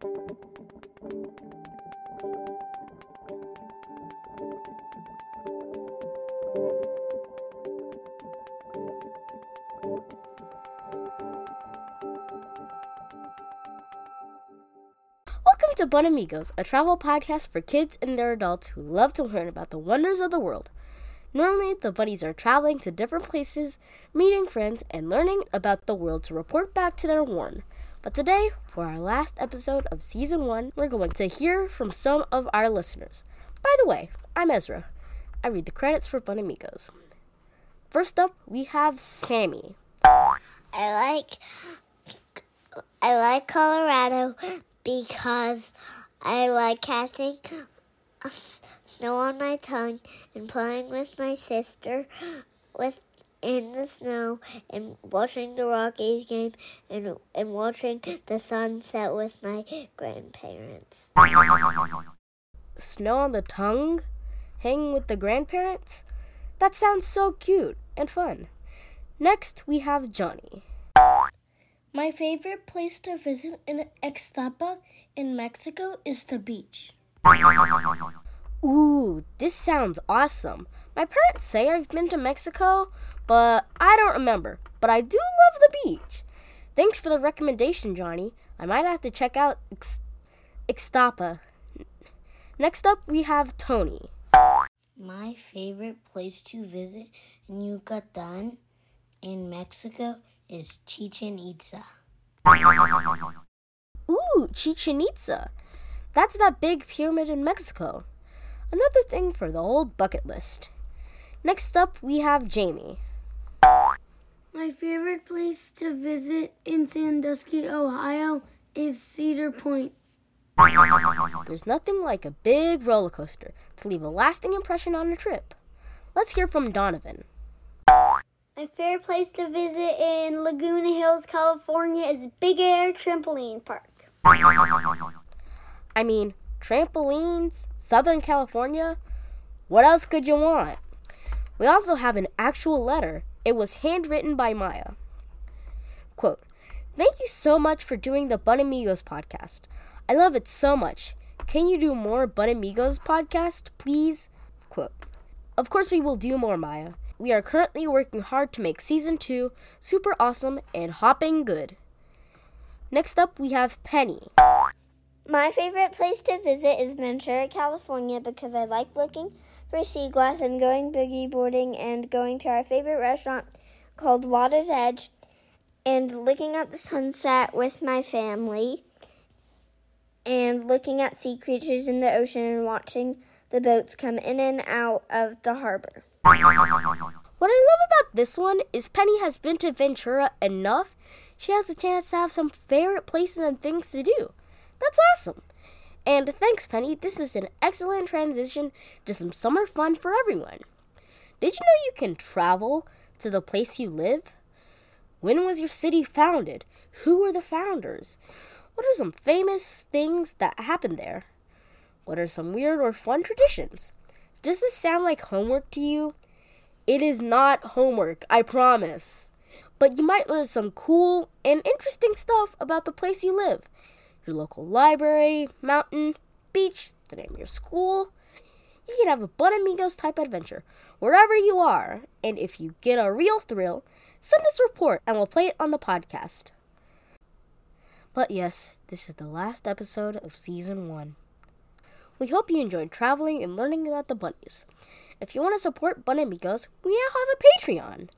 Welcome to BunnAmigos, a travel podcast for kids and their adults who love to learn about the wonders of the world. Normally, the bunnies are traveling to different places, meeting friends, and learning about the world to report back to their warren. But today, for our last episode of season one, we're going to hear from some of our listeners. By the way, I'm Ezra. I read the credits for BunnAmigos. First up, we have Sammy. I like I like Colorado because I like catching snow on my tongue and playing with my sister with in the snow and watching the Rockies game and and watching the sunset with my grandparents. Snow on the tongue? Hanging with the grandparents? That sounds so cute and fun. Next, we have Johnny. My favorite place to visit in Ixtapa in Mexico is the beach. Ooh, this sounds awesome. My parents say I've been to Mexico, but I don't remember. But I do love the beach. Thanks for the recommendation, Johnny. I might have to check out Ix- Ixtapa. Next up, we have Tony. My favorite place to visit in Yucatan in Mexico is Chichen Itza. Ooh, Chichen Itza. That's that big pyramid in Mexico. Another thing for the old bucket list. Next up, we have Jamie. My favorite place to visit in Sandusky, Ohio is Cedar Point. There's nothing like a big roller coaster to leave a lasting impression on a trip. Let's hear from Donovan. My favorite place to visit in Laguna Hills, California is Big Air Trampoline Park. I mean, trampolines, Southern California. What else could you want? We also have an actual letter. It was handwritten by Maya. Quote, Thank you so much for doing the BunnAmigos podcast. I love it so much. Can you do more BunnAmigos podcast, please? Quote, Of course we will do more, Maya. We are currently working hard to make season two super awesome and hopping good. Next up, we have Penny. My favorite place to visit is Ventura, California because I like looking for sea glass and going boogie boarding and going to our favorite restaurant called Water's Edge and looking at the sunset with my family and looking at sea creatures in the ocean and watching the boats come in and out of the harbor. What I love about this one is Penny has been to Ventura enough. She has a chance to have some favorite places and things to do. That's awesome. And thanks, Penny. This is an excellent transition to some summer fun for everyone. Did you know you can travel to the place you live? When was your city founded? Who were the founders? What are some famous things that happened there? What are some weird or fun traditions? Does this sound like homework to you? It is not homework, I promise. But you might learn some cool and interesting stuff about the place you live your local library, mountain, beach, the name of your school. You can have a BunnAmigos type adventure wherever you are. And if you get a real thrill, send us a report and we'll play it on the podcast. But yes, this is the last episode of season one. We hope you enjoyed traveling and learning about the bunnies. If you want to support BunnAmigos, we now have a Patreon.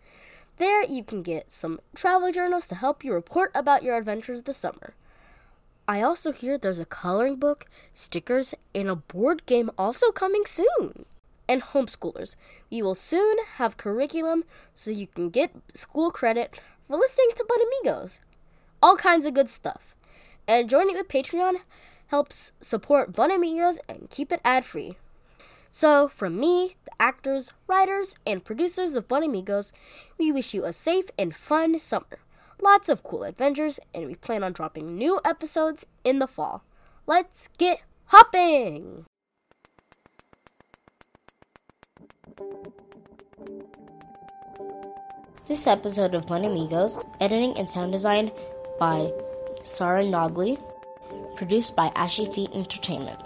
There you can get some travel journals to help you report about your adventures this summer. I also hear there's a coloring book, stickers, and a board game also coming soon. And homeschoolers, we will soon have curriculum so you can get school credit for listening to BunnAmigos. All kinds of good stuff. And joining the Patreon helps support BunnAmigos and keep it ad free. So, from me, the actors, writers, and producers of BunnAmigos, we wish you a safe and fun summer lots of cool adventures, and we plan on dropping new episodes in the fall. Let's get hopping! This episode of BunnAmigos, editing and sound design by Sarah Nogley, produced by Ashy Feet Entertainment.